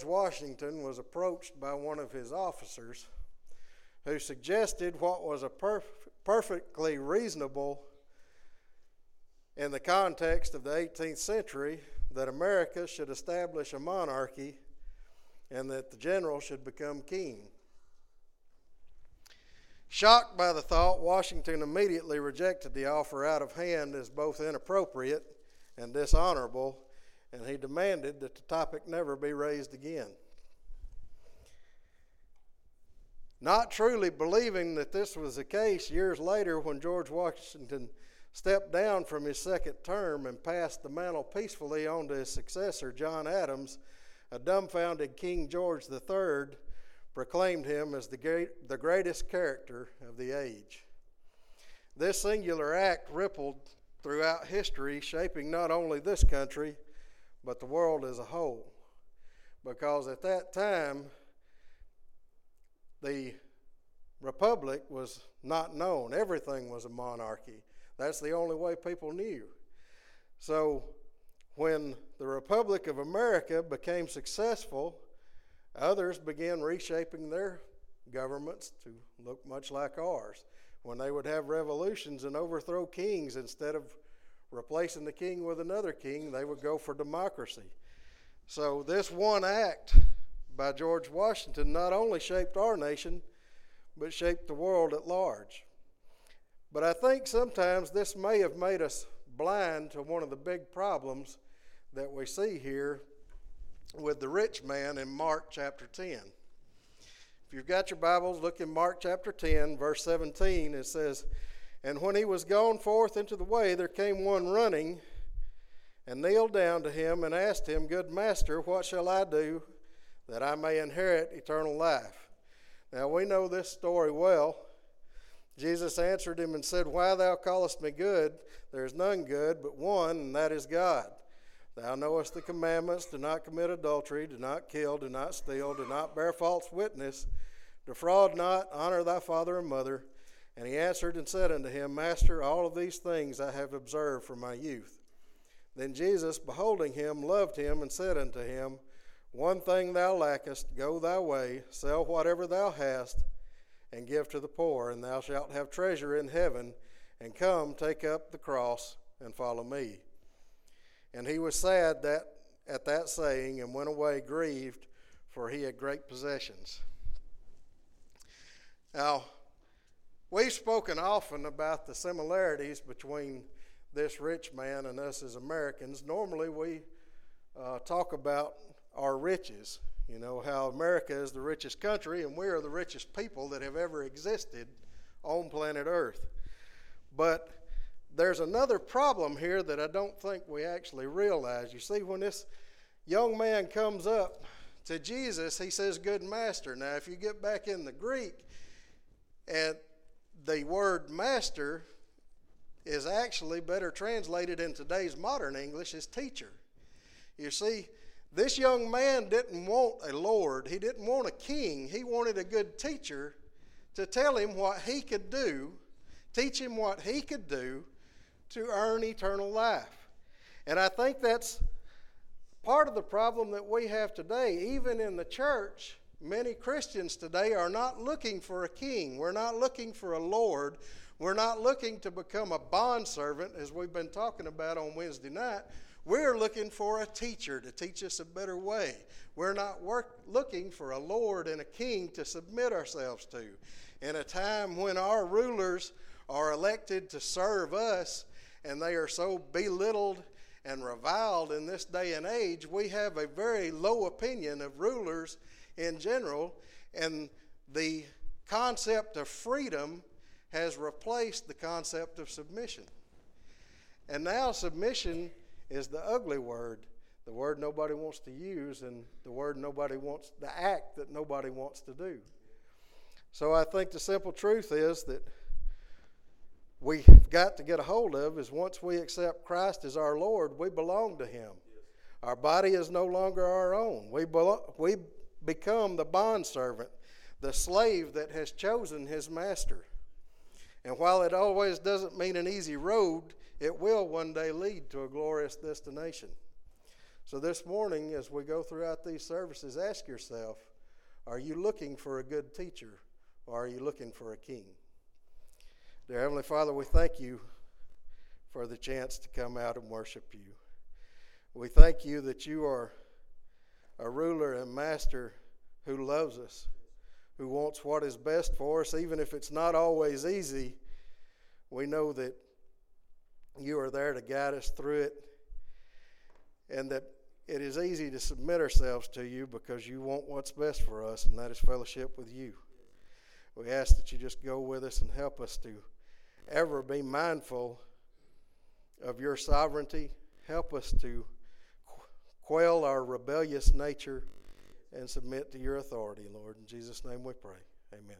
George Washington was approached by one of his officers who suggested what was a perf- perfectly reasonable in the context of the 18th century that America should establish a monarchy and that the general should become king. Shocked by the thought, Washington immediately rejected the offer out of hand as both inappropriate and dishonorable, and he demanded that the topic never be raised again. Not truly believing that this was the case, years later, when George Washington stepped down from his second term and passed the mantle peacefully on to his successor, John Adams, a dumbfounded King George III proclaimed him as the, great, the greatest character of the age. This singular act rippled throughout history, shaping not only this country, but the world as a whole. Because at that time, the republic was not known. Everything was a monarchy. That's the only way people knew. So when the Republic of America became successful, others began reshaping their governments to look much like ours. When they would have revolutions and overthrow kings instead of replacing the king with another king, they would go for democracy. So, this one act by George Washington not only shaped our nation, but shaped the world at large. But I think sometimes this may have made us blind to one of the big problems that we see here with the rich man in Mark chapter 10. If you've got your Bibles, look in Mark chapter 10, verse 17. It says, And when he was gone forth into the way, there came one running and kneeled down to him and asked him, Good master, what shall I do that I may inherit eternal life? Now we know this story well. Jesus answered him and said, Why thou callest me good? There is none good but one, and that is God. Thou knowest the commandments do not commit adultery, do not kill, do not steal, do not bear false witness, defraud not, honor thy father and mother. And he answered and said unto him, Master, all of these things I have observed from my youth. Then Jesus, beholding him, loved him and said unto him, One thing thou lackest, go thy way, sell whatever thou hast and give to the poor, and thou shalt have treasure in heaven. And come, take up the cross and follow me. And he was sad that at that saying, and went away grieved, for he had great possessions. Now, we've spoken often about the similarities between this rich man and us as Americans. Normally, we uh, talk about our riches you know, how America is the richest country and we are the richest people that have ever existed on planet Earth. But there's another problem here that I don't think we actually realize. You see, when this young man comes up to Jesus, he says, Good master. Now, if you get back in the Greek, and the word master is actually better translated in today's modern English as teacher. You see, this young man didn't want a Lord, he didn't want a king. He wanted a good teacher to tell him what he could do, teach him what he could do to earn eternal life. And I think that's part of the problem that we have today. Even in the church, many Christians today are not looking for a king. We're not looking for a Lord. We're not looking to become a bondservant, as we've been talking about on Wednesday night. We're looking for a teacher to teach us a better way. We're not work, looking for a Lord and a King to submit ourselves to. In a time when our rulers are elected to serve us and they are so belittled and reviled in this day and age, we have a very low opinion of rulers in general, and the concept of freedom has replaced the concept of submission. And now submission is the ugly word, the word nobody wants to use, and the word nobody wants, the act that nobody wants to do. So I think the simple truth is that we've got to get a hold of is once we accept Christ as our Lord, we belong to Him. Our body is no longer our own. We, belo- we become the bondservant, the slave that has chosen his master. And while it always doesn't mean an easy road, it will one day lead to a glorious destination. So this morning, as we go throughout these services, ask yourself are you looking for a good teacher or are you looking for a king? Dear Heavenly Father, we thank you for the chance to come out and worship you. We thank you that you are a ruler and master who loves us, who wants what is best for us, even if it's not always easy. We know that you are there to guide us through it, and that it is easy to submit ourselves to you because you want what's best for us, and that is fellowship with you. We ask that you just go with us and help us to ever be mindful of your sovereignty. Help us to quell our rebellious nature and submit to your authority, Lord. In Jesus' name we pray. Amen.